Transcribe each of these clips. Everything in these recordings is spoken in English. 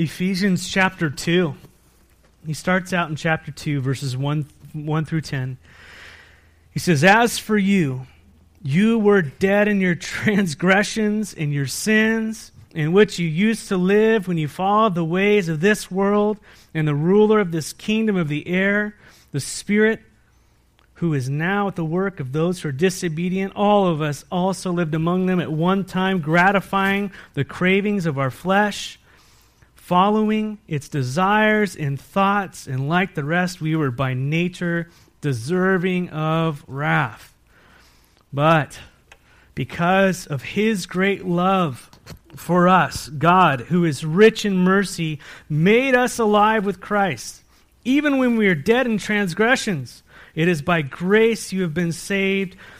Ephesians chapter 2. He starts out in chapter 2, verses 1, 1 through 10. He says, As for you, you were dead in your transgressions and your sins, in which you used to live when you followed the ways of this world and the ruler of this kingdom of the air, the Spirit who is now at the work of those who are disobedient. All of us also lived among them at one time, gratifying the cravings of our flesh, following its desires and thoughts, and like the rest, we were by nature deserving of wrath. But because of his great love for us, God, who is rich in mercy, made us alive with Christ, even when we are dead in transgressions. It is by grace you have been saved,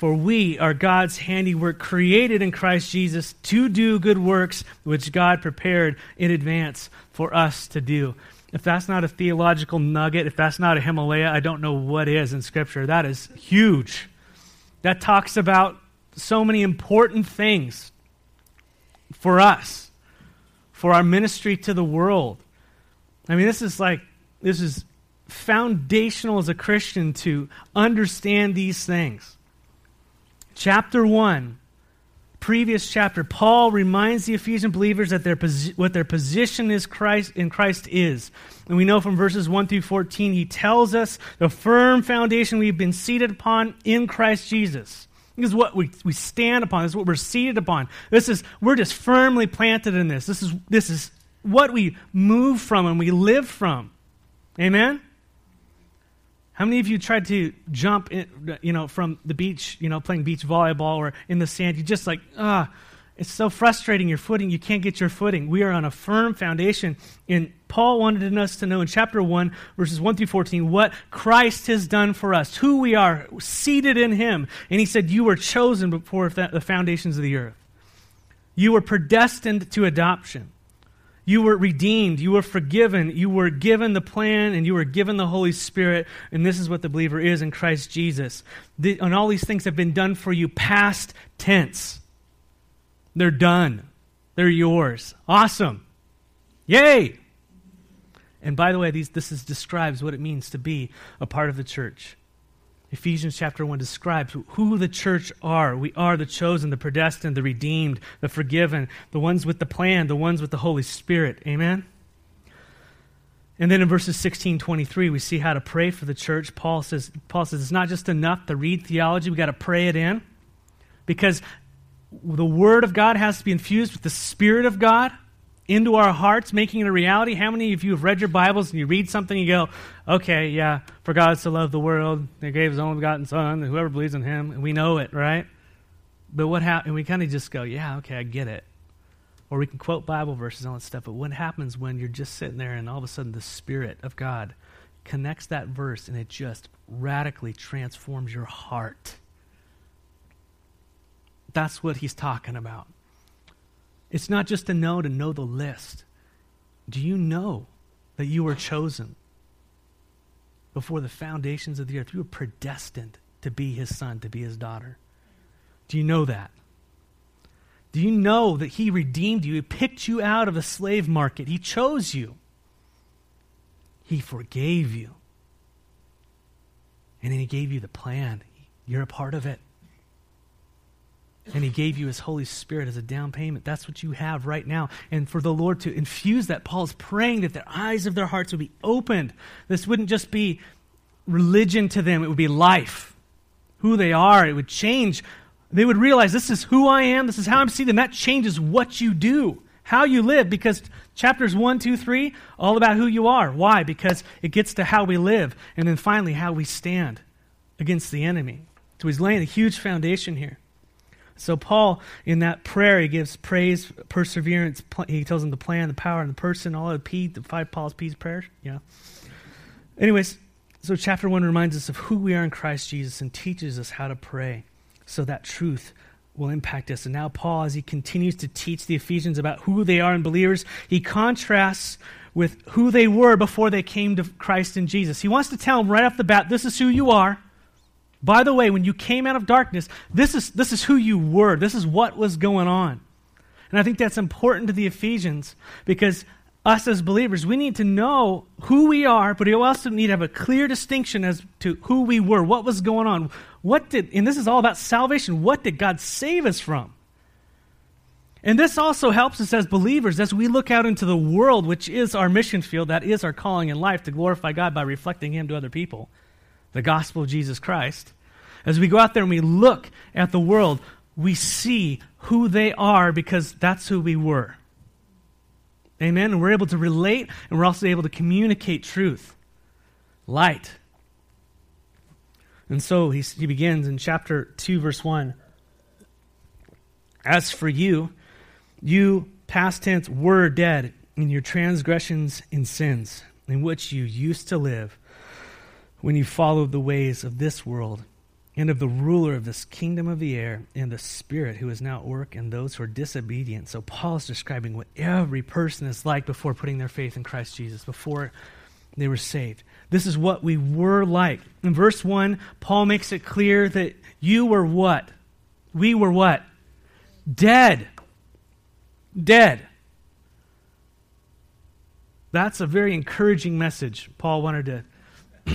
for we are God's handiwork, created in Christ Jesus to do good works, which God prepared in advance for us to do. If that's not a theological nugget, if that's not a Himalaya, I don't know what is in Scripture. That is huge. That talks about so many important things for us, for our ministry to the world. I mean, this is like, this is foundational as a Christian to understand these things. Chapter 1, previous chapter, Paul reminds the Ephesian believers that their posi- what their position is Christ in Christ is. And we know from verses 1 through 14, he tells us the firm foundation we've been seated upon in Christ Jesus. This is what we, we stand upon. This is what we're seated upon. This is we're just firmly planted in this. This is this is what we move from and we live from. Amen? How many of you tried to jump, in, you know, from the beach, you know, playing beach volleyball or in the sand? You just like, ah, it's so frustrating. Your footing, you can't get your footing. We are on a firm foundation. And Paul wanted us to know in chapter 1, verses 1 through 14, what Christ has done for us, who we are, seated in Him. And he said, You were chosen before the foundations of the earth. You were predestined to adoption you were redeemed. You were forgiven. You were given the plan and you were given the Holy Spirit. And this is what the believer is in Christ Jesus. The, and all these things have been done for you past tense. They're done, they're yours. Awesome. Yay! And by the way, these, this is, describes what it means to be a part of the church. Ephesians chapter 1 describes who the church are. We are the chosen, the predestined, the redeemed, the forgiven, the ones with the plan, the ones with the Holy Spirit. Amen? And then in verses 16, 23, we see how to pray for the church. Paul says, Paul says it's not just enough to read theology, we got to pray it in. Because the Word of God has to be infused with the Spirit of God into our hearts, making it a reality. How many of you have read your Bibles and you read something and you go, okay, yeah, for God so loved the world, He gave His only begotten Son, and whoever believes in Him, and we know it, right? But what happens, and we kind of just go, yeah, okay, I get it. Or we can quote Bible verses and all that stuff, but what happens when you're just sitting there and all of a sudden the Spirit of God connects that verse and it just radically transforms your heart? That's what he's talking about. It's not just to know to know the list. Do you know that you were chosen before the foundations of the earth? You were predestined to be his son, to be his daughter. Do you know that? Do you know that he redeemed you? He picked you out of the slave market. He chose you. He forgave you. And then he gave you the plan. You're a part of it. And he gave you his Holy Spirit as a down payment. That's what you have right now. And for the Lord to infuse that, Paul is praying that the eyes of their hearts would be opened. This wouldn't just be religion to them, it would be life. Who they are. It would change. They would realize this is who I am, this is how I'm seated, and that changes what you do, how you live, because chapters 1, 2, 3, all about who you are. Why? Because it gets to how we live, and then finally how we stand against the enemy. So he's laying a huge foundation here. So, Paul, in that prayer, he gives praise, perseverance. He tells them the plan, the power, and the person, all of the P, the five Paul's P's prayers. Yeah. Anyways, so chapter one reminds us of who we are in Christ Jesus and teaches us how to pray so that truth will impact us. And now, Paul, as he continues to teach the Ephesians about who they are in believers, he contrasts with who they were before they came to Christ in Jesus. He wants to tell them right off the bat this is who you are. By the way, when you came out of darkness, this is, this is who you were. This is what was going on. And I think that's important to the Ephesians because us as believers, we need to know who we are, but we also need to have a clear distinction as to who we were, what was going on. What did, and this is all about salvation, what did God save us from? And this also helps us as believers as we look out into the world, which is our mission field, that is our calling in life to glorify God by reflecting Him to other people the gospel of Jesus Christ, as we go out there and we look at the world, we see who they are because that's who we were. Amen? And we're able to relate and we're also able to communicate truth. Light. And so he, he begins in chapter 2, verse 1. As for you, you, past tense, were dead in your transgressions and sins, in which you used to live when you follow the ways of this world and of the ruler of this kingdom of the air and the spirit who is now at work in those who are disobedient. So Paul is describing what every person is like before putting their faith in Christ Jesus, before they were saved. This is what we were like. In verse 1, Paul makes it clear that you were what? We were what? Dead. Dead. That's a very encouraging message Paul wanted to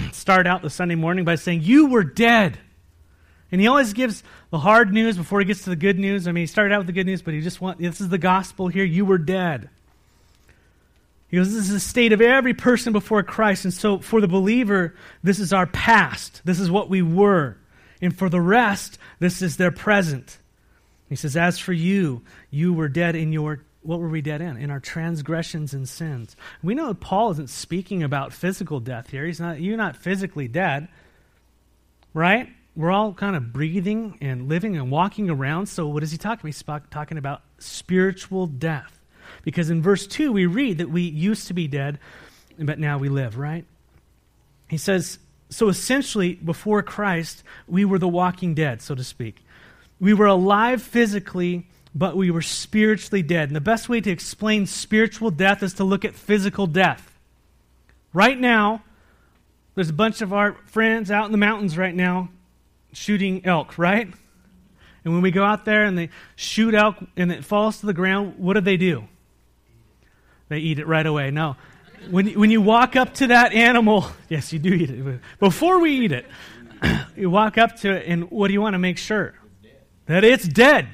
start out the Sunday morning by saying, You were dead. And he always gives the hard news before he gets to the good news. I mean, he started out with the good news, but he just wants this is the gospel here. You were dead. He goes, This is the state of every person before Christ. And so for the believer, this is our past. This is what we were. And for the rest, this is their present. He says, As for you, you were dead in your what were we dead in? In our transgressions and sins. We know Paul isn't speaking about physical death here. He's not, you're not physically dead, right? We're all kind of breathing and living and walking around. So, what is he talking about? He's talking about spiritual death. Because in verse 2, we read that we used to be dead, but now we live, right? He says, so essentially, before Christ, we were the walking dead, so to speak. We were alive physically but we were spiritually dead. And the best way to explain spiritual death is to look at physical death. Right now, there's a bunch of our friends out in the mountains right now shooting elk, right? And when we go out there and they shoot elk and it falls to the ground, what do they do? They eat it right away. No. When, when you walk up to that animal, yes, you do eat it. Before we eat it, you walk up to it, and what do you want to make sure? That it's dead.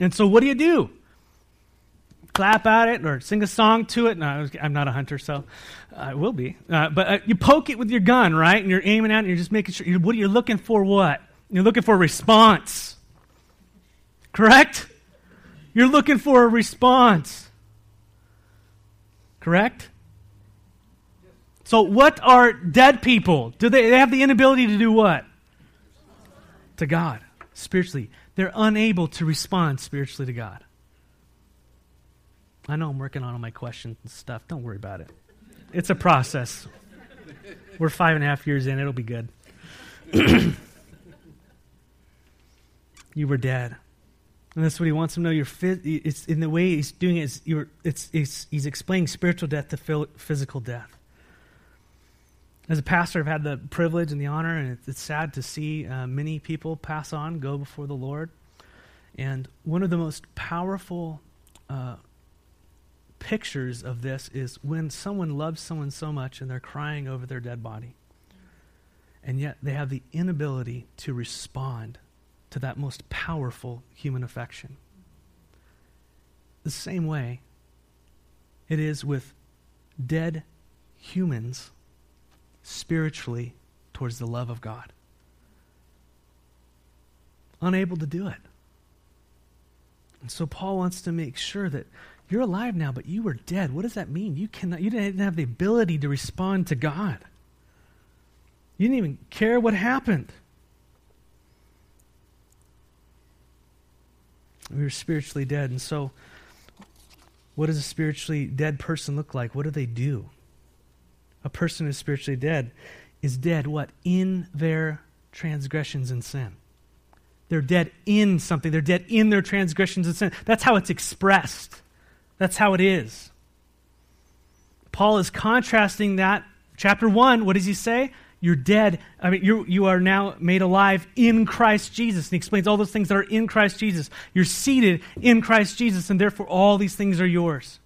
And so, what do you do? Clap at it or sing a song to it? No, I'm not a hunter, so I will be. Uh, but uh, you poke it with your gun, right? And you're aiming at it, and you're just making sure. You're, what you're looking for? What? You're looking for a response. Correct? You're looking for a response. Correct? So, what are dead people? Do they, they have the inability to do what? To God, spiritually they're unable to respond spiritually to God. I know I'm working on all my questions and stuff. Don't worry about it. It's a process. We're five and a half years in. It'll be good. you were dead. And that's what he wants them to know. You're it's in the way he's doing it. Is you're, it's, it's, he's explaining spiritual death to physical death. As a pastor, I've had the privilege and the honor, and it's, sad to see uh, many people pass on, go before the Lord. And one of the most powerful uh, pictures of this is when someone loves someone so much and they're crying over their dead body. And yet they have the inability to respond to that most powerful human affection. The same way it is with dead humans spiritually towards the love of God. Unable to do it. And so Paul wants to make sure that you're alive now, but you were dead. What does that mean? You cannot you didn't have the ability to respond to God. You didn't even care what happened. We were spiritually dead. And so, what does a spiritually dead person look like? What do they do? A person who's spiritually dead is dead, what? In their transgressions and sin. They're dead in something. They're dead in their transgressions and sin. That's how it's expressed. That's how it is. Paul is contrasting that. Chapter 1, what does he say? You're dead. I mean, you you are now made alive in Christ Jesus. And he explains all those things that are in Christ Jesus. You're seated in Christ Jesus, and therefore all these things are yours.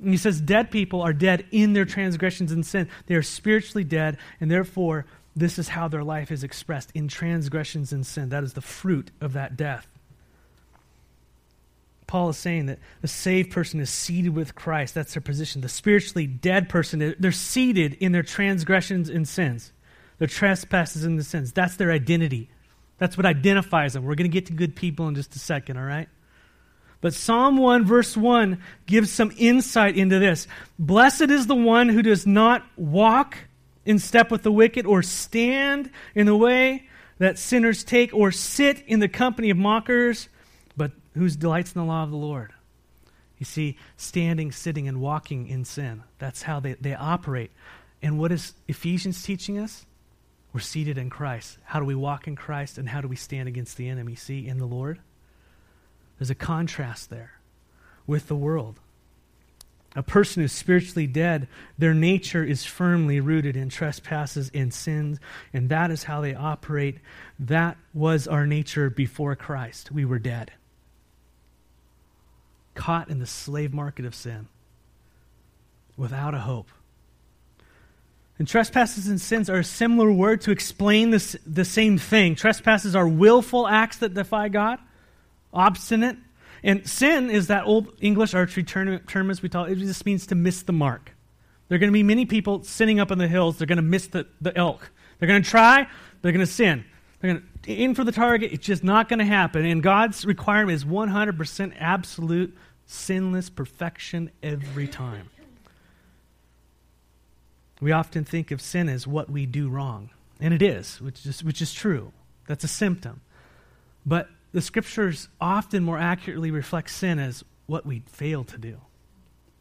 And he says, dead people are dead in their transgressions and sin. They are spiritually dead, and therefore this is how their life is expressed in transgressions and sin. That is the fruit of that death. Paul is saying that the saved person is seated with Christ. That's their position. The spiritually dead person, they're seated in their transgressions and sins, their trespasses and the sins. That's their identity. That's what identifies them. We're going to get to good people in just a second, all right? But Psalm 1, verse 1, gives some insight into this. Blessed is the one who does not walk in step with the wicked, or stand in the way that sinners take, or sit in the company of mockers but whose delights in the law of the Lord. You see, standing, sitting, and walking in sin. That's how they, they operate. And what is Ephesians teaching us? We're seated in Christ. How do we walk in Christ and how do we stand against the enemy? See, in the Lord? There's a contrast there with the world. A person who's spiritually dead, their nature is firmly rooted in trespasses and sins, and that is how they operate. That was our nature before Christ. We were dead caught in the slave market of sin without a hope. And trespasses and sins are a similar word to explain this, the same thing. Trespasses are willful acts that defy God, obstinate. And sin is that old English archery term, term as we talk. It just means to miss the mark. There are going to be many people sitting up in the hills. They're going to miss the, the elk. They're going to try. They're going to sin. They're going to aim for the target. It's just not going to happen. And God's requirement is 100% absolute sinless perfection every time. We often think of sin as what we do wrong, and it is, which is, which is true. That's a symptom. But the scriptures often more accurately reflect sin as what we fail to do.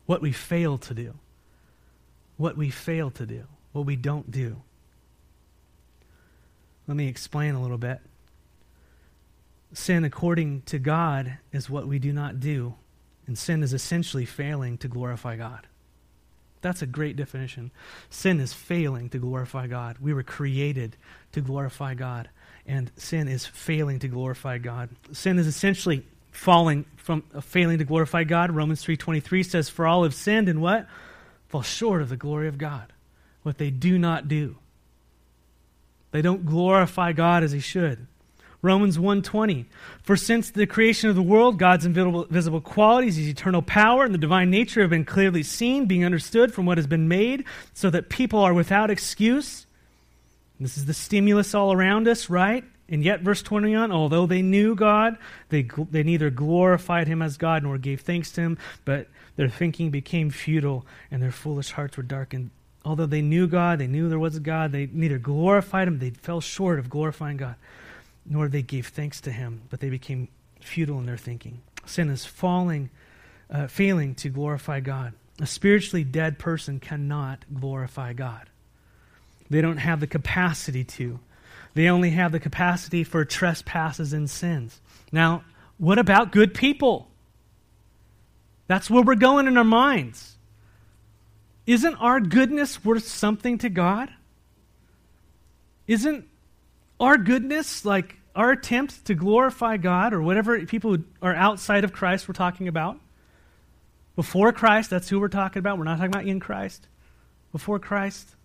What we fail to do. What we fail to do. What we don't do. Let me explain a little bit. Sin, according to God, is what we do not do and sin is essentially failing to glorify God. That's a great definition. Sin is failing to glorify God. We were created to glorify God, and sin is failing to glorify God. Sin is essentially falling from uh, failing to glorify God. Romans 3:23 says for all have sinned and what? Fall short of the glory of God. What they do not do. They don't glorify God as he should. Romans 1:20 For since the creation of the world God's invisible, visible qualities his eternal power and the divine nature have been clearly seen being understood from what has been made so that people are without excuse this is the stimulus all around us right and yet verse 21 although they knew God they they neither glorified him as God nor gave thanks to him but their thinking became futile and their foolish hearts were darkened although they knew God they knew there was a God they neither glorified him they fell short of glorifying God nor they gave thanks to him, but they became futile in their thinking. Sin is falling, uh, failing to glorify God. A spiritually dead person cannot glorify God. They don't have the capacity to. They only have the capacity for trespasses and sins. Now, what about good people? That's where we're going in our minds. Isn't our goodness worth something to God? Isn't our goodness like our attempt to glorify God or whatever people who are outside of Christ we're talking about. Before Christ, that's who we're talking about. We're not talking about in Christ. Before Christ.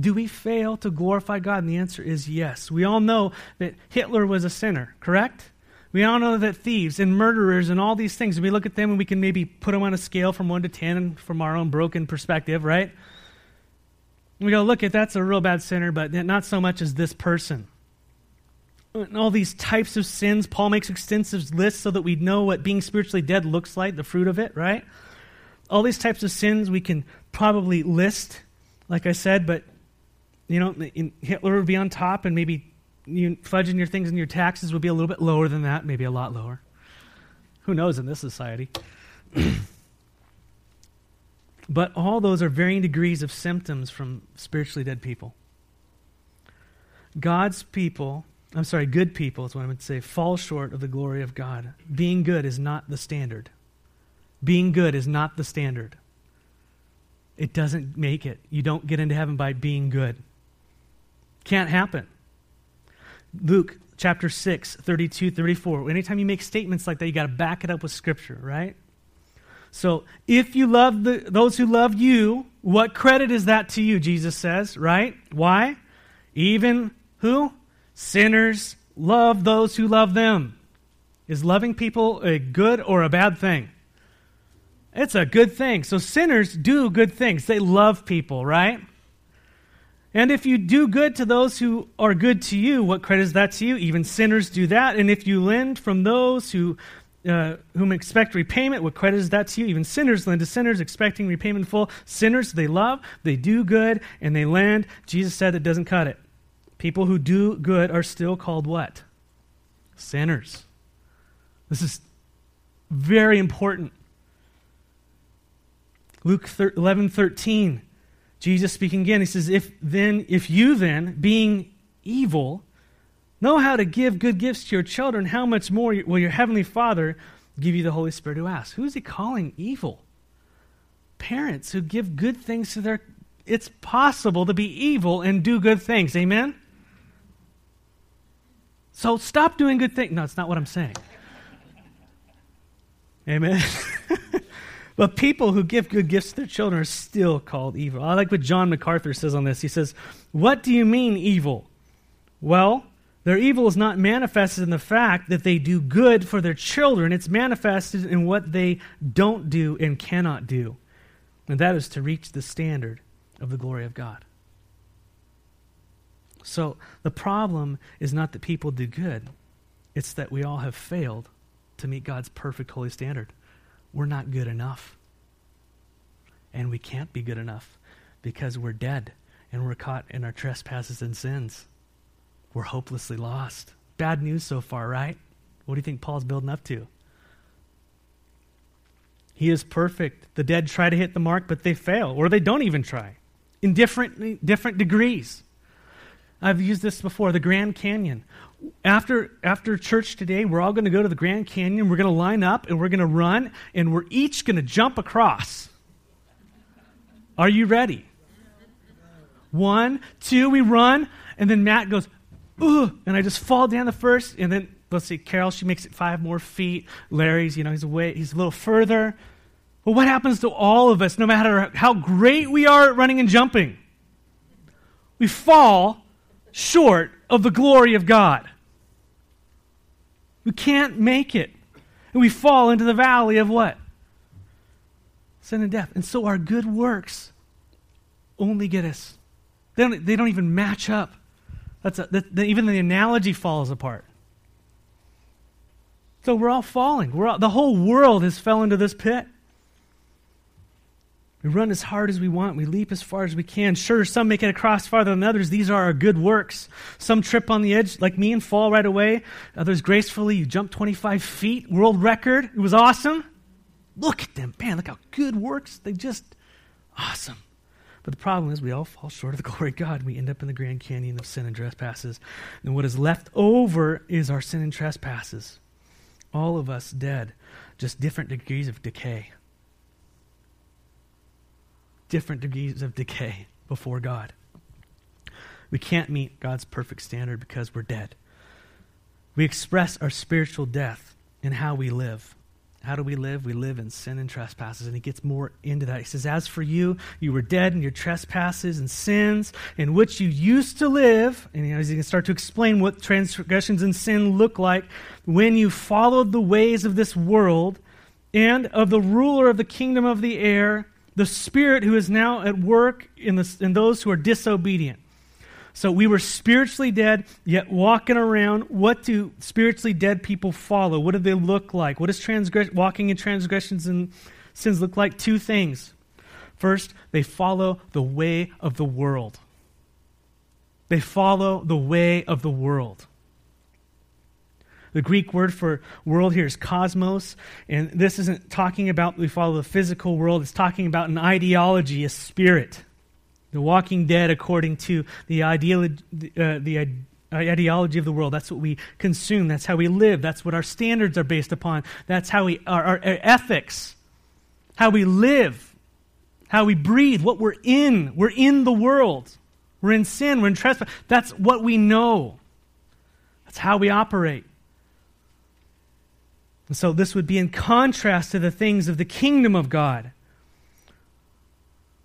Do we fail to glorify God? And the answer is yes. We all know that Hitler was a sinner, correct? We all know that thieves and murderers and all these things, we look at them and we can maybe put them on a scale from 1 to 10 from our own broken perspective, right? We go, look at that's a real bad sinner, but not so much as this person and all these types of sins. Paul makes extensive lists so that we know what being spiritually dead looks like, the fruit of it, right? All these types of sins we can probably list, like I said, but you know, Hitler would be on top, and maybe you fudging your things and your taxes would be a little bit lower than that, maybe a lot lower. Who knows in this society? but all those are varying degrees of symptoms from spiritually dead people. God's people, I'm sorry, good people is what I would say, fall short of the glory of God. Being good is not the standard. Being good is not the standard. It doesn't make it. You don't get into heaven by being good. Can't happen. Luke chapter 6, 32, 34. Anytime you make statements like that, you got to back it up with scripture, right? So if you love the, those who love you, what credit is that to you, Jesus says, right? Why? Even who? Sinners love those who love them. Is loving people a good or a bad thing? It's a good thing. So sinners do good things. They love people, right? And if you do good to those who are good to you, what credit is that to you? Even sinners do that. And if you lend from those who uh, whom expect repayment, what credit is that to you? Even sinners lend to sinners, expecting repayment full. Sinners, they love, they do good, and they lend. Jesus said it doesn't cut it. People who do good are still called what? Sinners. This is very important. Luke 11 13. Jesus speaking again, he says, If then, if you then, being evil, know how to give good gifts to your children, how much more will your heavenly Father give you the Holy Spirit who asks? Who is he calling evil? Parents who give good things to their it's possible to be evil and do good things. Amen? So stop doing good things. No, it's not what I'm saying. Amen. But people who give good gifts to their children are still called evil. I like what John MacArthur says on this. He says, What do you mean evil? Well, their evil is not manifested in the fact that they do good for their children, it's manifested in what they don't do and cannot do. And that is to reach the standard of the glory of God. So the problem is not that people do good, it's that we all have failed to meet God's perfect holy standard we're not good enough. And we can't be good enough because we're dead and we're caught in our trespasses and sins. We're hopelessly lost. Bad news so far, right? What do you think Paul's building up to? He is perfect. The dead try to hit the mark, but they fail, or they don't even try in different, different degrees. I've used this before the Grand Canyon after after church today, we're all going to go to the Grand Canyon. We're going to line up and we're going to run and we're each going to jump across. Are you ready? One, two, we run, and then Matt goes, ooh, and I just fall down the first, and then let's see, Carol, she makes it five more feet. Larry's, you know, he's away, he's a little further. But what happens to all of us, no matter how great we are at running and jumping? We fall short of the glory of God. We can't make it. And we fall into the valley of what? Sin and death. And so our good works only get us. They don't, they don't even match up. That's a, that, even the analogy falls apart. So we're all falling. We're all, the whole world has fell into this pit. We run as hard as we want. We leap as far as we can. Sure, some make it across farther than others. These are our good works. Some trip on the edge, like me, and fall right away. Others gracefully, you jump 25 feet, world record. It was awesome. Look at them. Man, look how good works. They just, awesome. But the problem is, we all fall short of the glory of God. We end up in the Grand Canyon of sin and trespasses. And what is left over is our sin and trespasses. All of us dead, just different degrees of decay different degrees of decay before God. We can't meet God's perfect standard because we're dead. We express our spiritual death in how we live. How do we live? We live in sin and trespasses. And he gets more into that. He says, As for you, you were dead in your trespasses and sins in which you used to live. And he's going to start to explain what transgressions and sin look like when you followed the ways of this world and of the ruler of the kingdom of the air the Spirit who is now at work in, the, in those who are disobedient. So we were spiritually dead, yet walking around. What do spiritually dead people follow? What do they look like? What does transgress- walking in transgressions and sins look like? Two things. First, they follow the way of the world. They follow the way of the world. The Greek word for world here is cosmos, and this isn't talking about we follow the physical world, it's talking about an ideology, a spirit. The walking dead, according to the, ideolo- uh, the ideology of the world. That's what we consume. That's how we live. That's what our standards are based upon. That's how we, our, our, our ethics, how we live, how we breathe, what we're in. We're in the world. We're in sin. We're in trespass. That's what we know. That's how we operate. And so this would be in contrast to the things of the kingdom of God.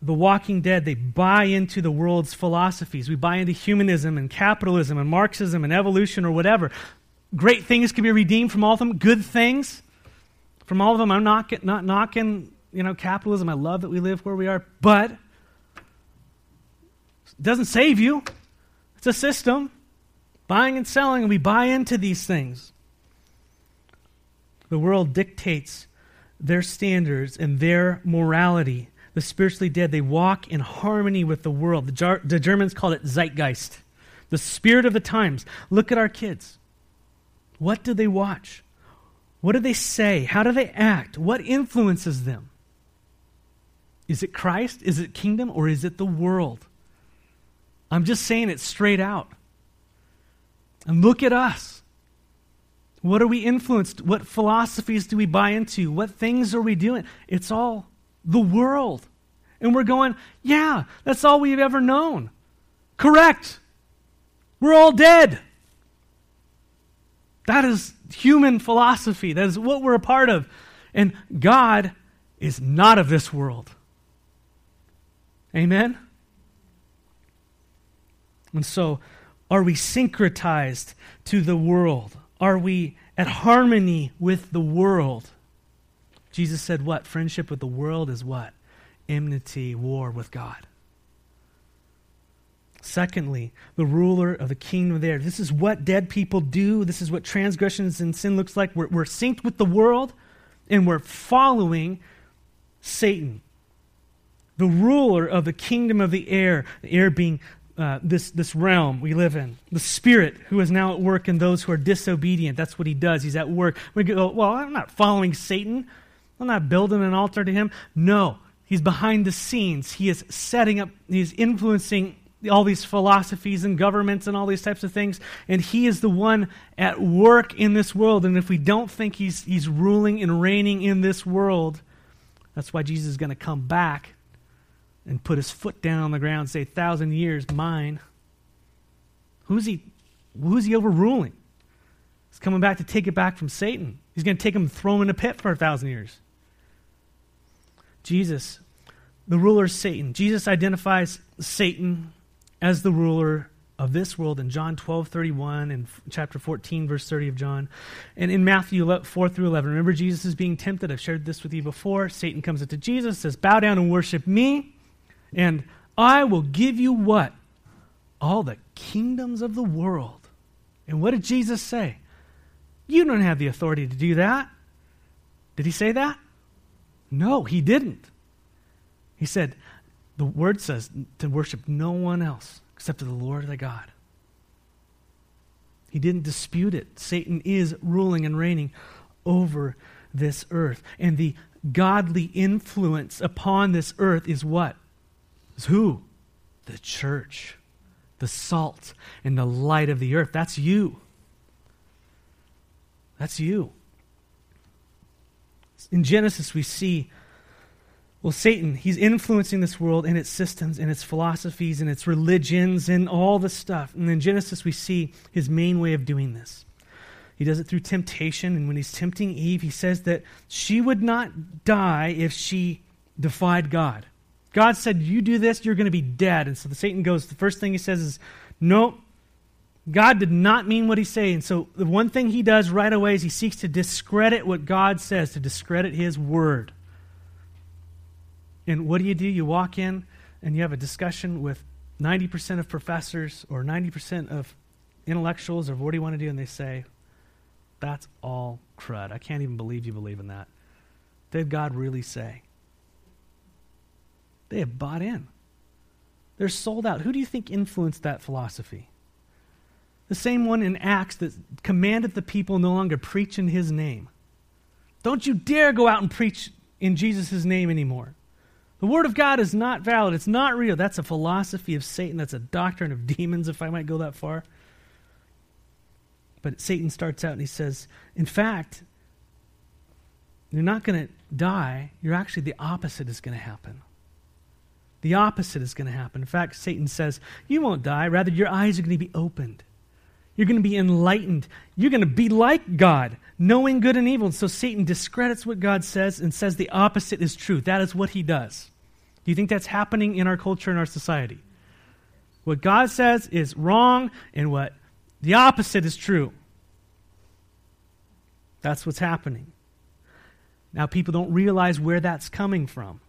The walking dead, they buy into the world's philosophies. We buy into humanism and capitalism and Marxism and evolution or whatever. Great things can be redeemed from all of them, good things. From all of them, I'm not, not knocking you know, capitalism. I love that we live where we are, but it doesn't save you. It's a system. Buying and selling, and we buy into these things. The world dictates their standards and their morality. The spiritually dead, they walk in harmony with the world. The, Jar- the Germans called it Zeitgeist, the spirit of the times. Look at our kids. What do they watch? What do they say? How do they act? What influences them? Is it Christ? Is it kingdom? Or is it the world? I'm just saying it straight out. And look at us. What are we influenced? What philosophies do we buy into? What things are we doing? It's all the world. And we're going, yeah, that's all we've ever known. Correct. We're all dead. That is human philosophy. That is what we're a part of. And God is not of this world. Amen? And so, are we syncretized to the world? Are we at harmony with the world? Jesus said, What? Friendship with the world is what? Enmity, war with God. Secondly, the ruler of the kingdom of the air. This is what dead people do. This is what transgressions and sin looks like. We're, we're synced with the world and we're following Satan. The ruler of the kingdom of the air, the air being uh, this, this realm we live in. The Spirit who is now at work in those who are disobedient. That's what he does. He's at work. We go, well, I'm not following Satan. I'm not building an altar to him. No, he's behind the scenes. He is setting up, he's influencing all these philosophies and governments and all these types of things. And he is the one at work in this world. And if we don't think he's, he's ruling and reigning in this world, that's why Jesus is going to come back and put his foot down on the ground and say, thousand years, mine. Who's he, who's he overruling? He's coming back to take it back from Satan. He's going to take him and throw him in a pit for a thousand years. Jesus, the ruler Satan. Jesus identifies Satan as the ruler of this world in John 12, 31 and chapter 14, verse 30 of John. And in Matthew 4 through 11, remember Jesus is being tempted. I've shared this with you before. Satan comes up to Jesus, says, Bow down and worship me. And I will give you what? All the kingdoms of the world. And what did Jesus say? You don't have the authority to do that. Did he say that? No, he didn't. He said, the word says to worship no one else except to the Lord thy God. He didn't dispute it. Satan is ruling and reigning over this earth. And the godly influence upon this earth is what? Is who? The church, the salt and the light of the earth. That's you. That's you. In Genesis, we see, well, Satan, he's influencing this world and its systems and its philosophies and its religions and all the stuff. And in Genesis, we see his main way of doing this. He does it through temptation. And when he's tempting Eve, he says that she would not die if she defied God. God said, You do this, you're going to be dead. And so the Satan goes, the first thing he says is, Nope. God did not mean what he's saying. So the one thing he does right away is he seeks to discredit what God says, to discredit his word. And what do you do? You walk in and you have a discussion with 90% of professors or 90% of intellectuals or what do you want to do? And they say, That's all crud. I can't even believe you believe in that. Did God really say? They have bought in. They're sold out. Who do you think influenced that philosophy? The same one in Acts that commanded the people no longer preach in his name. Don't you dare go out and preach in Jesus' name anymore. The Word of God is not valid. It's not real. That's a philosophy of Satan. That's a doctrine of demons, if I might go that far. But Satan starts out and he says, in fact, you're not going to die. You're actually, the opposite is going to happen. The opposite is going to happen. In fact, Satan says, You won't die. Rather, your eyes are going to be opened. You're going to be enlightened. You're going to be like God, knowing good and evil. And so Satan discredits what God says and says the opposite is true. That is what he does. Do you think that's happening in our culture and our society? What God says is wrong, and what the opposite is true. That's what's happening. Now, people don't realize where that's coming from,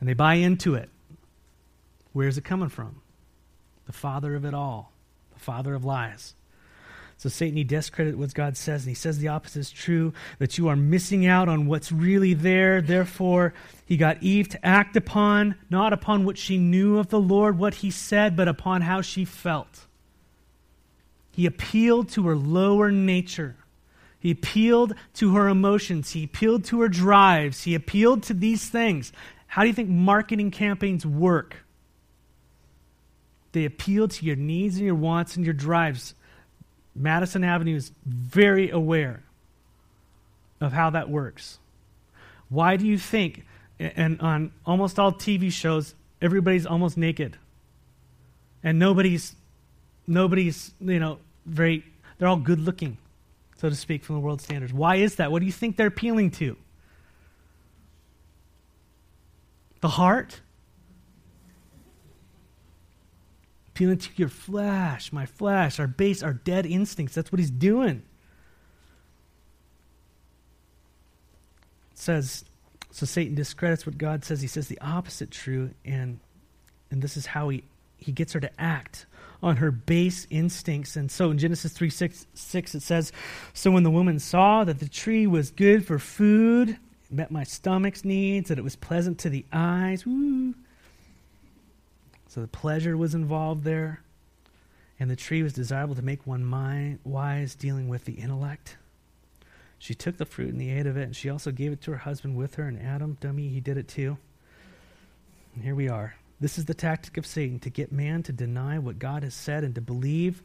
and they buy into it. Where's it coming from? The father of it all the father of lies. So Satan, he discredits what God says, and he says the opposite is true, that you are missing out on what's really there. Therefore, he got Eve to act upon, not upon what she knew of the Lord, what he said, but upon how she felt. He appealed to her lower nature. He appealed to her emotions. He appealed to her drives. He appealed to these things. How do you think marketing campaigns work? They appeal to your needs and your wants and your drives. Madison Avenue is very aware of how that works. Why do you think, and on almost all TV shows, everybody's almost naked? And nobody's, nobody's, you know, very, they're all good looking, so to speak, from the world standards. Why is that? What do you think they're appealing to? The heart? appealing to your flesh, my flesh, our base, our dead instincts. That's what he's doing. It says, so Satan discredits what God says. He says the opposite true, and and this is how he, he gets her to act on her base instincts. And so in Genesis 3 6, 6, it says, So when the woman saw that the tree was good for food, met my stomach's needs, that it was pleasant to the eyes, woo, so the pleasure was involved there. And the tree was desirable to make one mind, wise, dealing with the intellect. She took the fruit and the ate of it, and she also gave it to her husband with her, and Adam, dummy, he did it too. And here we are. This is the tactic of Satan to get man to deny what God has said and to believe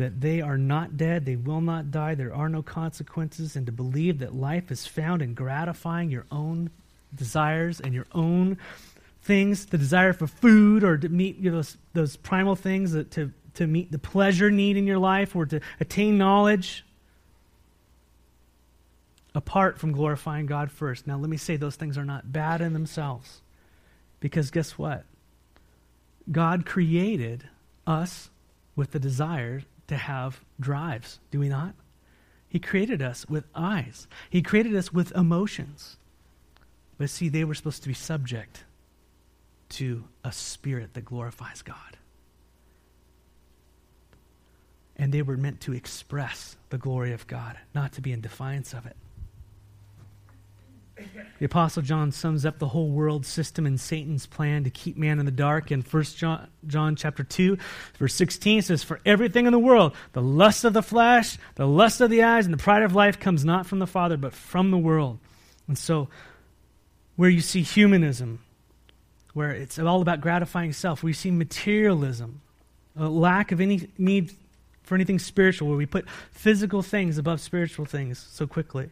that they are not dead, they will not die, there are no consequences, and to believe that life is found in gratifying your own desires and your own things, the desire for food or to meet you know, those, those primal things, that, to, to meet the pleasure need in your life or to attain knowledge, apart from glorifying God first. Now, let me say those things are not bad in themselves. Because guess what? God created us with the desire to have drives, do we not? He created us with eyes, He created us with emotions. But see, they were supposed to be subject to a spirit that glorifies God. And they were meant to express the glory of God, not to be in defiance of it. The Apostle John sums up the whole world system and Satan's plan to keep man in the dark in 1 John, John chapter 2, verse 16 says, For everything in the world, the lust of the flesh, the lust of the eyes, and the pride of life comes not from the Father, but from the world. And so, where you see humanism, where it's all about gratifying self. We see materialism, a lack of any need for anything spiritual, where we put physical things above spiritual things so quickly.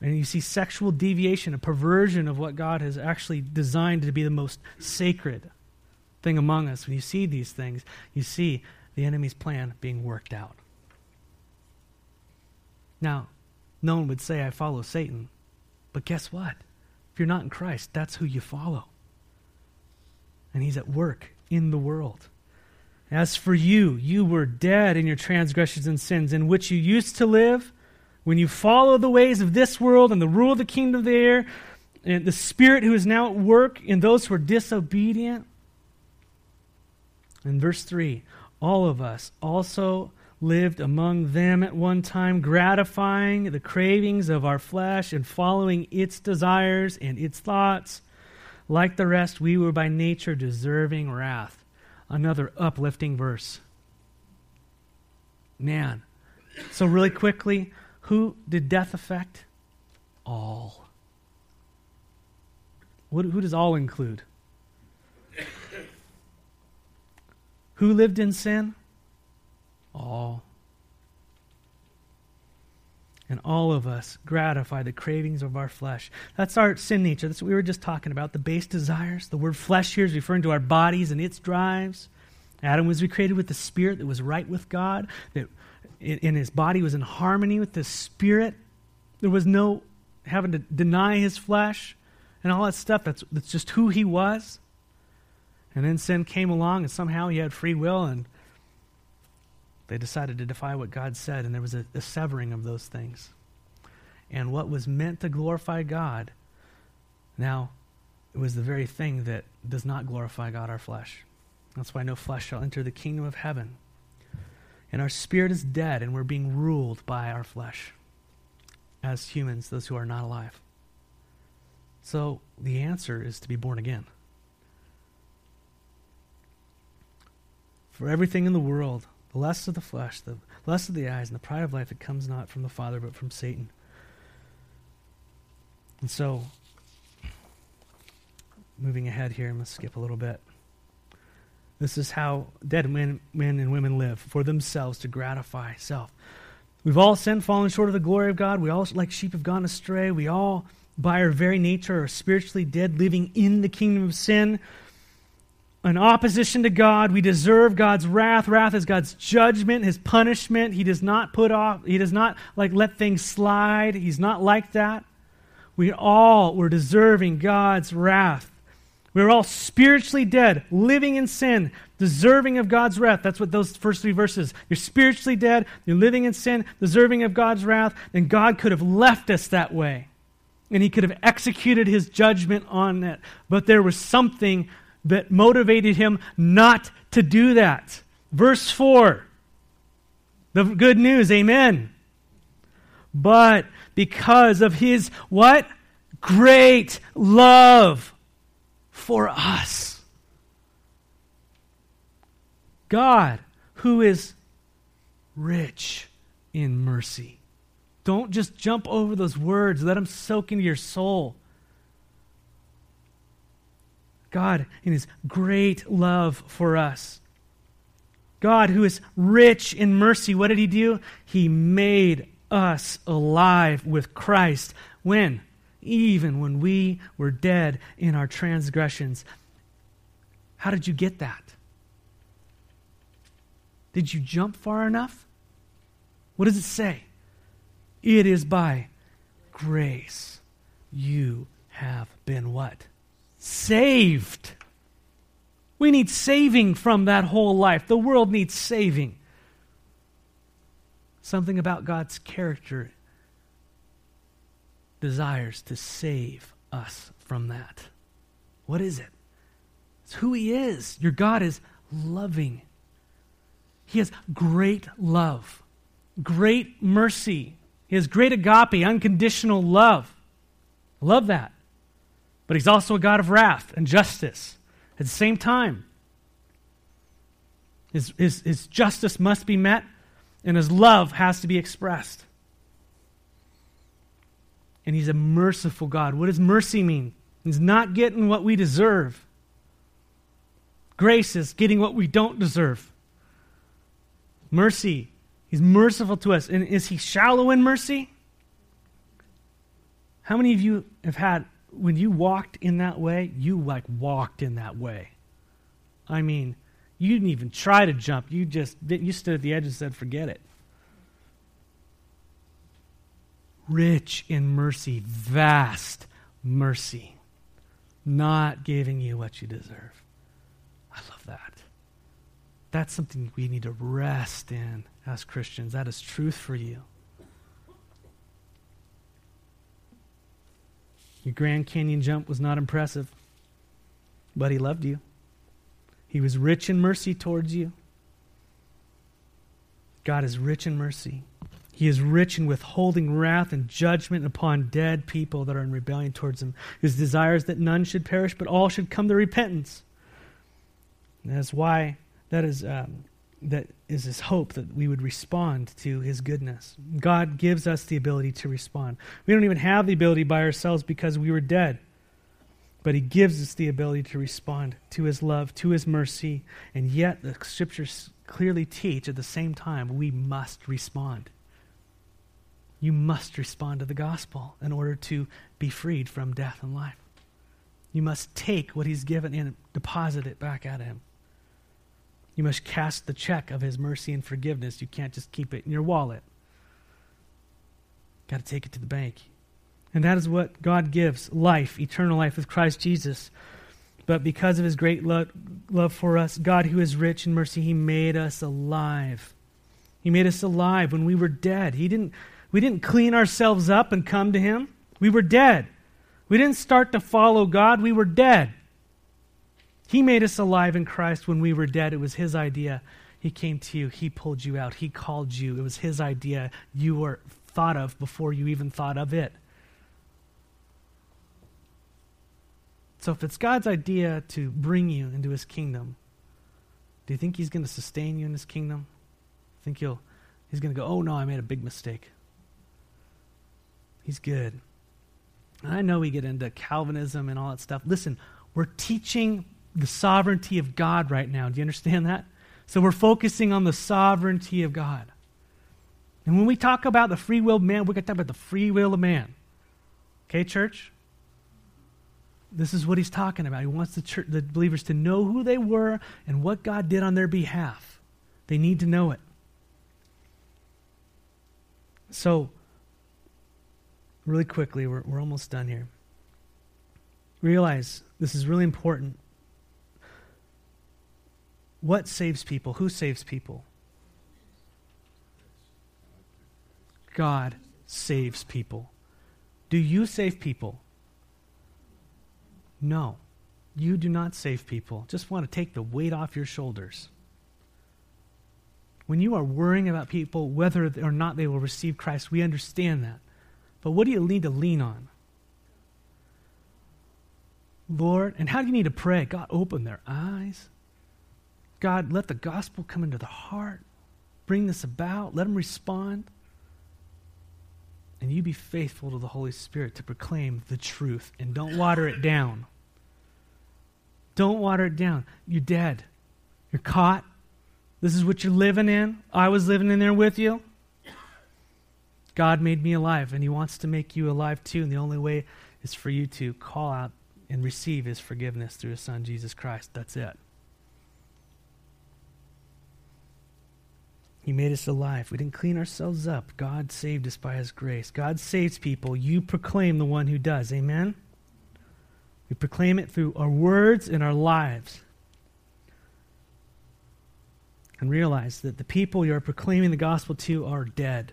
And you see sexual deviation, a perversion of what God has actually designed to be the most sacred thing among us. When you see these things, you see the enemy's plan being worked out. Now, no one would say, I follow Satan. But guess what? If you're not in Christ, that's who you follow and he's at work in the world. As for you, you were dead in your transgressions and sins, in which you used to live, when you follow the ways of this world and the rule of the kingdom of the air, and the Spirit who is now at work in those who are disobedient. In verse 3, all of us also lived among them at one time, gratifying the cravings of our flesh and following its desires and its thoughts. like the rest, we were by nature deserving wrath. Another uplifting verse. Man. So, really quickly, who did death affect? All. What, who does all include? who lived in sin? All. And all of us gratify the cravings of our flesh. That's our sin nature. That's what we were just talking about. The base desires. The word flesh here is referring to our bodies and its drives. Adam was recreated with the spirit that was right with God, that in his body was in harmony with the spirit. There was no having to deny his flesh and all that stuff. That's, that's just who he was. And then sin came along, and somehow he had free will, and they decided to defy what God said, and there was a, a severing of those things. And what was meant to glorify God, now it was the very thing that does not glorify God, our flesh. That's why no flesh shall enter the kingdom of heaven. And our spirit is dead, and we're being ruled by our flesh as humans, those who are not alive. So the answer is to be born again. For everything in the world, the lust of the flesh, the lust of the eyes, and the pride of life, it comes not from the Father, but from Satan. And so, moving ahead here, I'm going to skip a little bit. This is how dead men, men and women live for themselves to gratify self. We've all sinned, fallen short of the glory of God. We all, like sheep, have gone astray. We all, by our very nature, are spiritually dead, living in the kingdom of sin in opposition to God. We deserve God's wrath. Wrath is God's judgment, his punishment. He does not put off, he does not like let things slide. He's not like that. We all were deserving God's wrath. We are all spiritually dead, living in sin, deserving of God's wrath. That's what those first three verses. You're spiritually dead, you're living in sin, deserving of God's wrath, and God could have left us that way. And he could have executed his judgment on it. But there was something that motivated him not to do that. Verse 4. The good news, amen. But because of his what? Great love for us. God, who is rich in mercy. Don't just jump over those words, let them soak into your soul. God, in his great love for us. God, who is rich in mercy, what did he do? He made us alive with Christ. When? Even when we were dead in our transgressions. How did you get that? Did you jump far enough? What does it say? It is by grace you have been what? saved. We need saving from that whole life. The world needs saving. Something about God's character desires to save us from that. What is it? It's who He is. Your God is loving. He has great love, great mercy. He has great agape, unconditional love. Love that. But he's also a God of wrath and justice at the same time. His, his, his justice must be met, and his love has to be expressed. And he's a merciful God. What does mercy mean? He's not getting what we deserve. Grace is getting what we don't deserve. Mercy, he's merciful to us. And is he shallow in mercy? How many of you have had when you walked in that way, you like walked in that way. I mean, you didn't even try to jump. You just you stood at the edge and said, "Forget it." Rich in mercy, vast mercy, not giving you what you deserve. I love that. That's something we need to rest in as Christians. That is truth for you. Your Grand Canyon jump was not impressive, but He loved you. He was rich in mercy towards you. God is rich in mercy. He is rich in withholding wrath and judgment upon dead people that are in rebellion towards him. His desires that none should perish, but all should come to repentance. And that's why that is um, that is his hope that we would respond to his goodness. God gives us the ability to respond. We don't even have the ability by ourselves because we were dead. But he gives us the ability to respond to his love, to his mercy, and yet the scriptures clearly teach at the same time we must respond. You must respond to the gospel in order to be freed from death and life. You must take what he's given and deposit it back at him. You must cast the check of his mercy and forgiveness. You can't just keep it in your wallet. Got to take it to the bank. And that is what God gives life, eternal life with Christ Jesus. But because of his great lo- love for us, God, who is rich in mercy, he made us alive. He made us alive when we were dead. He didn't, we didn't clean ourselves up and come to him. We were dead. We didn't start to follow God. We were dead. He made us alive in Christ when we were dead. It was His idea. He came to you. He pulled you out. He called you. It was His idea. You were thought of before you even thought of it. So, if it's God's idea to bring you into His kingdom, do you think He's going to sustain you in His kingdom? Think He'll He's going to go, "Oh no, I made a big mistake." He's good. I know we get into Calvinism and all that stuff. Listen, we're teaching the sovereignty of God right now. Do you understand that? So we're focusing on the sovereignty of God. And when we talk about the free will of man, we're going to talk about the free will of man. Okay, church? This is what he's talking about. He wants the, church, the believers to know who they were and what God did on their behalf. They need to know it. So, really quickly, we're, we're almost done here. Realize this is really important. What saves people? Who saves people? God saves people. Do you save people? No. You do not save people. Just want to take the weight off your shoulders. When you are worrying about people, whether or not they will receive Christ, we understand that. But what do you need to lean on? Lord, and how do you need to pray? God, open their eyes. God, let the gospel come into the heart. Bring this about. Let them respond. And you be faithful to the Holy Spirit to proclaim the truth and don't water it down. Don't water it down. You're dead. You're caught. This is what you're living in. I was living in there with you. God made me alive, and He wants to make you alive too. And the only way is for you to call out and receive His forgiveness through His Son, Jesus Christ. That's it. He made us alive. We didn't clean ourselves up. God saved us by His grace. God saves people. You proclaim the one who does. Amen? We proclaim it through our words and our lives. And realize that the people you are proclaiming the gospel to are dead.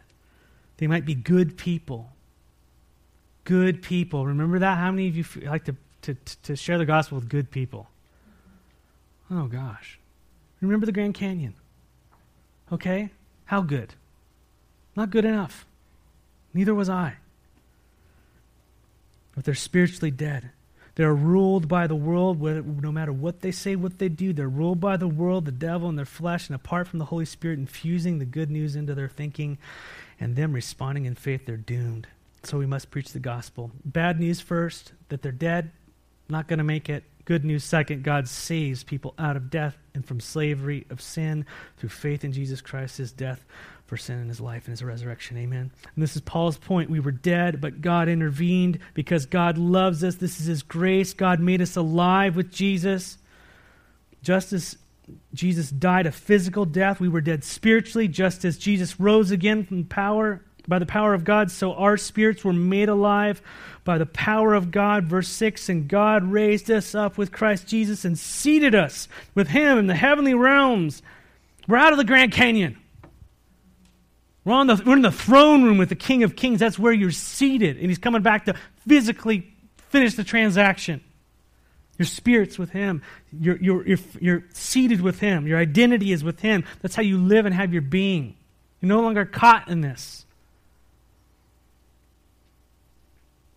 They might be good people. Good people. Remember that? How many of you like to, to, to share the gospel with good people? Oh, gosh. Remember the Grand Canyon. Okay? How good? Not good enough. Neither was I. But they're spiritually dead. They're ruled by the world, no matter what they say, what they do. They're ruled by the world, the devil, and their flesh, and apart from the Holy Spirit infusing the good news into their thinking and them responding in faith, they're doomed. So we must preach the gospel. Bad news first, that they're dead, not going to make it. Good news second, God saves people out of death and from slavery of sin through faith in Jesus Christ, his death for sin and his life and his resurrection. Amen. And this is Paul's point. We were dead, but God intervened because God loves us. This is his grace. God made us alive with Jesus. Just as Jesus died a physical death, we were dead spiritually, just as Jesus rose again from power by the power of God, so our spirits were made alive by the power of God. Verse 6 And God raised us up with Christ Jesus and seated us with Him in the heavenly realms. We're out of the Grand Canyon. We're, on the, we're in the throne room with the King of Kings. That's where you're seated. And He's coming back to physically finish the transaction. Your spirit's with Him. You're, you're, you're, you're, seated with Him. Your identity is with Him. That's how you live and have your being. You're no longer caught in this.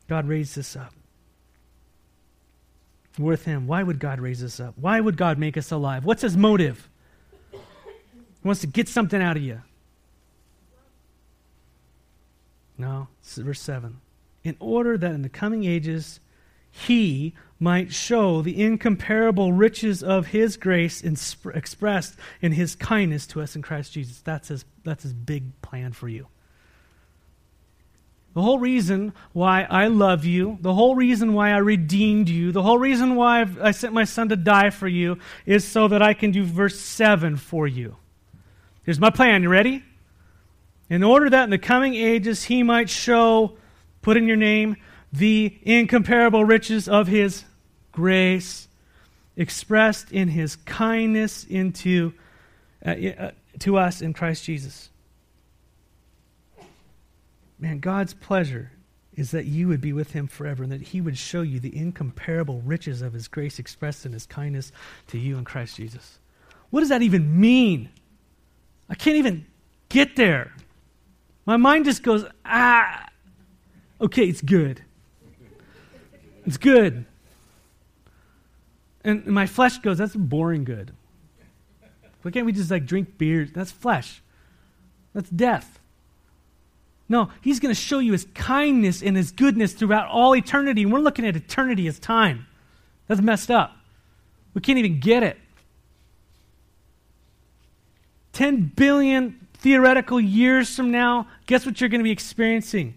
God raised this up. With Him. Why would God raise us up? Why would God make us alive? What's His motive? He wants to get something out of you. No, verse 7. In order that in the coming ages, he might show the incomparable riches of his grace in, expressed in his kindness to us in Christ Jesus. That's his, that's his big plan for you. The whole reason why I love you, the whole reason why I redeemed you, the whole reason why I've, i sent my son to die for you is so that I can do verse 7 for you. Here's my plan. You ready? In order that in the coming ages he might show, put in your name, the incomparable riches of his grace expressed in his kindness into uh, uh, to us in Christ Jesus. Man, God's pleasure is that you would be with him forever and that he would show you the incomparable riches of his grace expressed in his kindness to you in Christ Jesus. What does that even mean? I can't even get there. My mind just goes, ah, okay, it's good. It's good. And my flesh goes, that's boring good. Why can't we just like drink beer? That's flesh. That's death. No, he's going to show you his kindness and his goodness throughout all eternity. And we're looking at eternity as time. That's messed up. We can't even get it. 10 billion theoretical years from now, guess what you're going to be experiencing?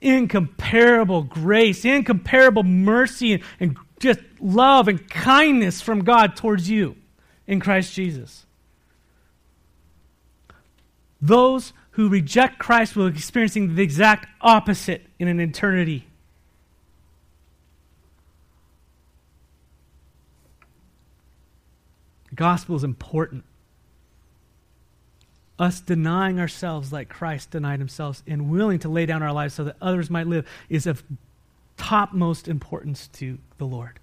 Incomparable grace, incomparable mercy, and, just love and kindness from God towards you in Christ Jesus. Those who reject Christ will be experiencing the exact opposite in an eternity. The gospel is important us denying ourselves like Christ denied himself and willing to lay down our lives so that others might live is of topmost importance to the Lord.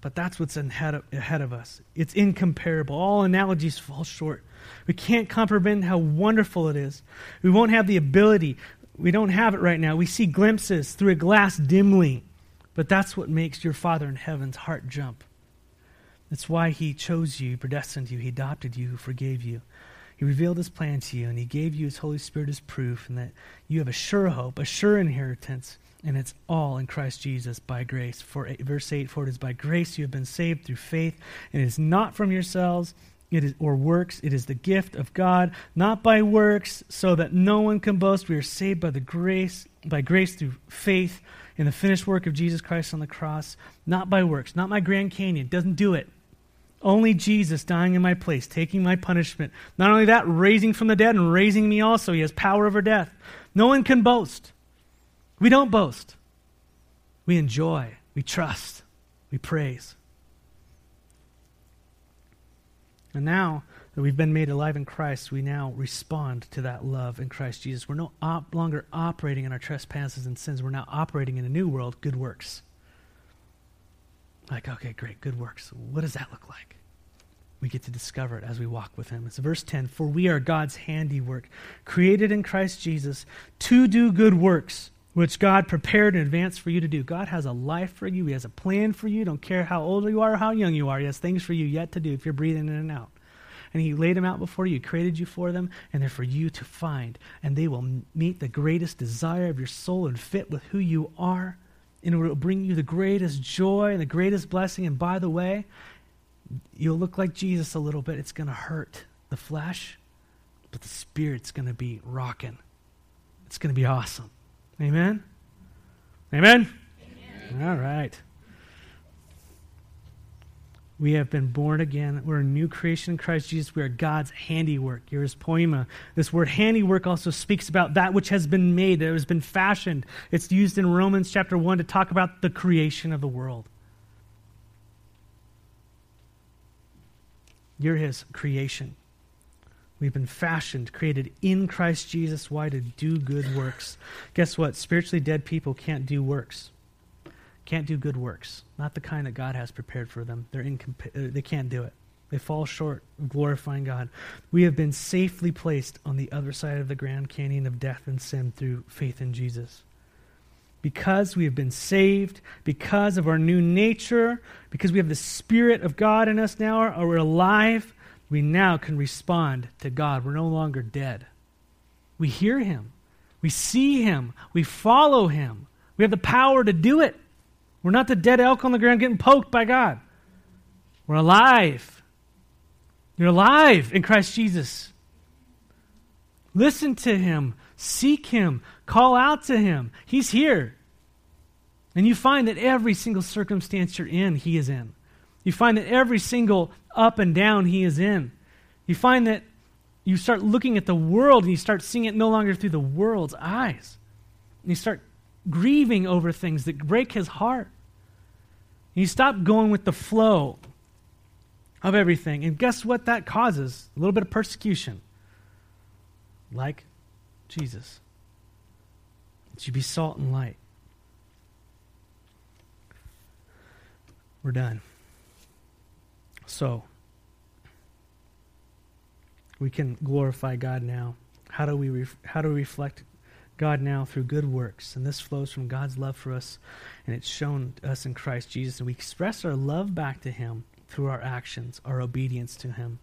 But that's what's ahead of, ahead of us. It's incomparable. All analogies fall short. We can't comprehend how wonderful it is. We won't have the ability. We don't have it right now. We see glimpses through a glass dimly. But that's what makes your Father in heaven's heart jump. That's why He chose you, predestined you, He adopted you, forgave you. He revealed His plan to you, and He gave you His Holy Spirit as proof, and that you have a sure hope, a sure inheritance, and it's all in Christ Jesus by grace. For verse eight, for it is by grace you have been saved through faith, and it is not from yourselves. It is or works, it is the gift of God, not by works, so that no one can boast. We are saved by the grace, by grace through faith in the finished work of Jesus Christ on the cross, not by works, not my Grand Canyon. Doesn't do it. Only Jesus dying in my place, taking my punishment. Not only that, raising from the dead and raising me also. He has power over death. No one can boast. We don't boast. We enjoy, we trust, we praise. And now that we've been made alive in Christ, we now respond to that love in Christ Jesus. We're no op- longer operating in our trespasses and sins. We're now operating in a new world, good works. Like, okay, great, good works. What does that look like? We get to discover it as we walk with Him. It's verse 10 For we are God's handiwork, created in Christ Jesus to do good works, which God prepared in advance for you to do. God has a life for you, He has a plan for you. Don't care how old you are or how young you are, He has things for you yet to do if you're breathing in and out. And He laid them out before you, created you for them, and they're for you to find. And they will meet the greatest desire of your soul and fit with who you are it will bring you the greatest joy and the greatest blessing. And by the way, you'll look like Jesus a little bit. It's going to hurt the flesh, but the spirit's going to be rocking. It's going to be awesome. Amen? Amen? Amen? All right. We have been born again. We're a new creation in Christ Jesus. We are God's handiwork. Here's poema. This word handiwork also speaks about that which has been made, that has been fashioned. It's used in Romans chapter 1 to talk about the creation of the world. You're his creation. We've been fashioned, created in Christ Jesus. Why? To do good works. Guess what? Spiritually dead people can't do works can't do good works, not the kind that God has prepared for them. They're incompa- uh, they can't do it. They fall short of glorifying God. We have been safely placed on the other side of the Grand Canyon of death and sin through faith in Jesus. Because we have been saved, because of our new nature, because we have the Spirit of God in us now, or we're alive, we now can respond to God. We're no longer dead. We hear Him, we see Him, we follow Him. We have the power to do it. We're not the dead elk on the ground getting poked by God. We're alive. You're alive in Christ Jesus. Listen to him, seek him, call out to him. He's here. And you find that every single circumstance you're in, he is in. You find that every single up and down, he is in. You find that you start looking at the world and you start seeing it no longer through the world's eyes. And you start grieving over things that break his heart. You stop going with the flow of everything. And guess what that causes? A little bit of persecution. Like Jesus. It should be salt and light. We're done. So, we can glorify God now. How do we ref- how do we reflect God now through good works? And this flows from God's love for us, and it's shown us in Christ Jesus. And we express our love back to Him through our actions, our obedience to Him.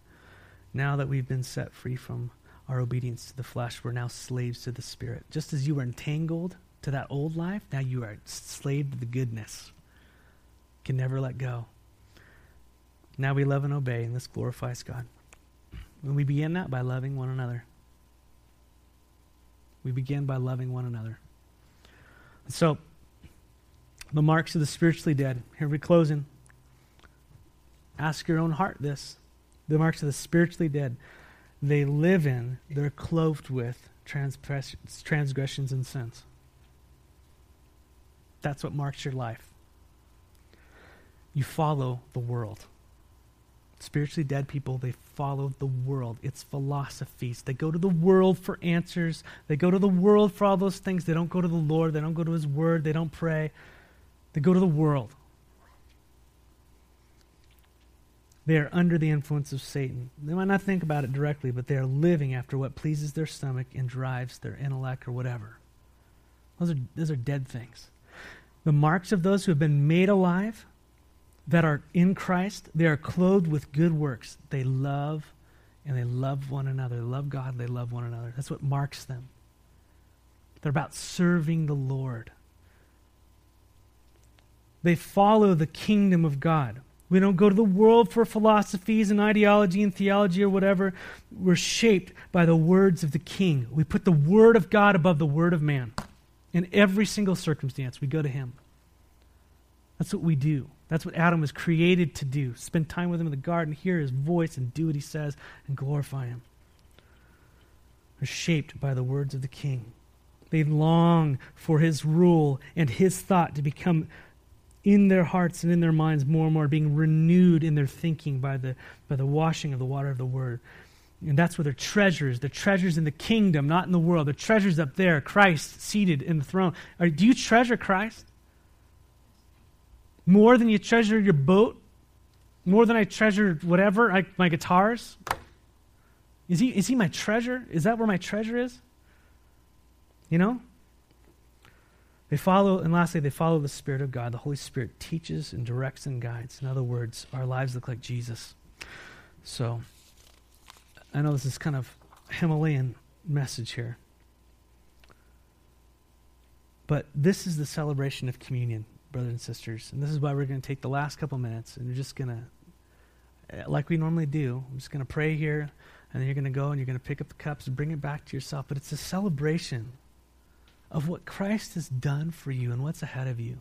Now that we've been set free from our obedience to the flesh, we're now slaves to the Spirit. Just as you were entangled to that old life, now you are slave to the goodness. Can never let go. Now we love and obey, and this glorifies God. And we begin that by loving one another. We begin by loving one another. So, the marks of the spiritually dead. Here we're closing. Ask your own heart this. The marks of the spiritually dead. They live in, they're clothed with transgressions and sins. That's what marks your life. You follow the world. Spiritually dead people, they follow the world, its philosophies. They go to the world for answers. They go to the world for all those things. They don't go to the Lord. They don't go to His Word. They don't pray. They go to the world. They are under the influence of Satan. They might not think about it directly, but they are living after what pleases their stomach and drives their intellect or whatever. Those are, those are dead things. The marks of those who have been made alive, that are in Christ, they are clothed with good works. They love and they love one another. They love God, they love one another. That's what marks them. They're about serving the Lord. They follow the kingdom of God. We don't go to the world for philosophies and ideology and theology or whatever. We're shaped by the words of the king. We put the word of God above the word of man. In every single circumstance, we go to him. That's what we do. That's what Adam was created to do. Spend time with him in the garden, hear his voice, and do what he says, and glorify him. They're shaped by the words of the king. They long for his rule and his thought to become in their hearts and in their minds more and more, being renewed in their thinking by the, by the washing of the water of the Word. And that's where their treasures, the treasures in the kingdom, not in the world. The treasures up there, Christ seated in the throne. Are, do you treasure Christ? More than you treasure your boat? More than I treasure whatever, I, my guitars? Is he, is he my treasure? Is that where my treasure is? You know? They follow, and lastly, they follow the Spirit of God. The Holy Spirit teaches and directs and guides. In other words, our lives look like Jesus. So, I know this is kind of Himalayan message here. But this is the celebration of communion, brothers and sisters. And this is why we're going to take the last couple minutes and we're just going to, eh, like we normally do, I'm just going to pray here, and then you're going to go and you're going to pick up the cups and bring it back to yourself. But it's a celebration of what Christ has done for you and what's ahead of you.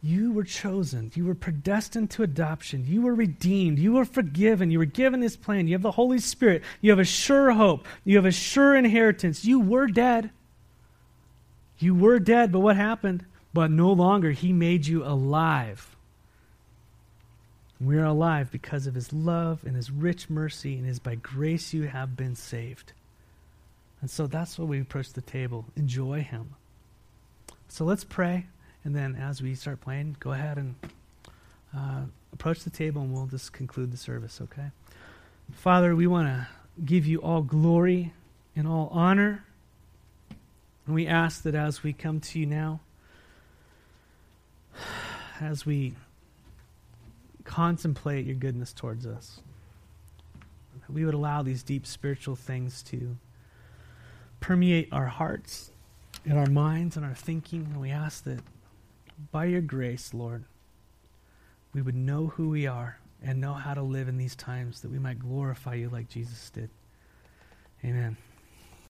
You were chosen. You were predestined to adoption. You were redeemed. You were forgiven. You were given His plan. You have the Holy Spirit. You have a sure hope. You have a sure inheritance. You were dead. You were dead, but what happened? But no longer. He made you alive. We are alive because of His love and His rich mercy, and is by grace you have been saved. And so that's what we approach the table. Enjoy Him. So let's pray. And then as we start playing, go ahead and uh, approach the table and we'll just conclude the service, okay? Father, we want to give you all glory and all honor. And we ask that as we come to you now, as we contemplate your goodness towards us, we would allow these deep spiritual things to permeate our hearts and our minds and our thinking. And we ask that by your grace, Lord, we would know who we are and know how to live in these times that we might glorify you like Jesus did. Amen.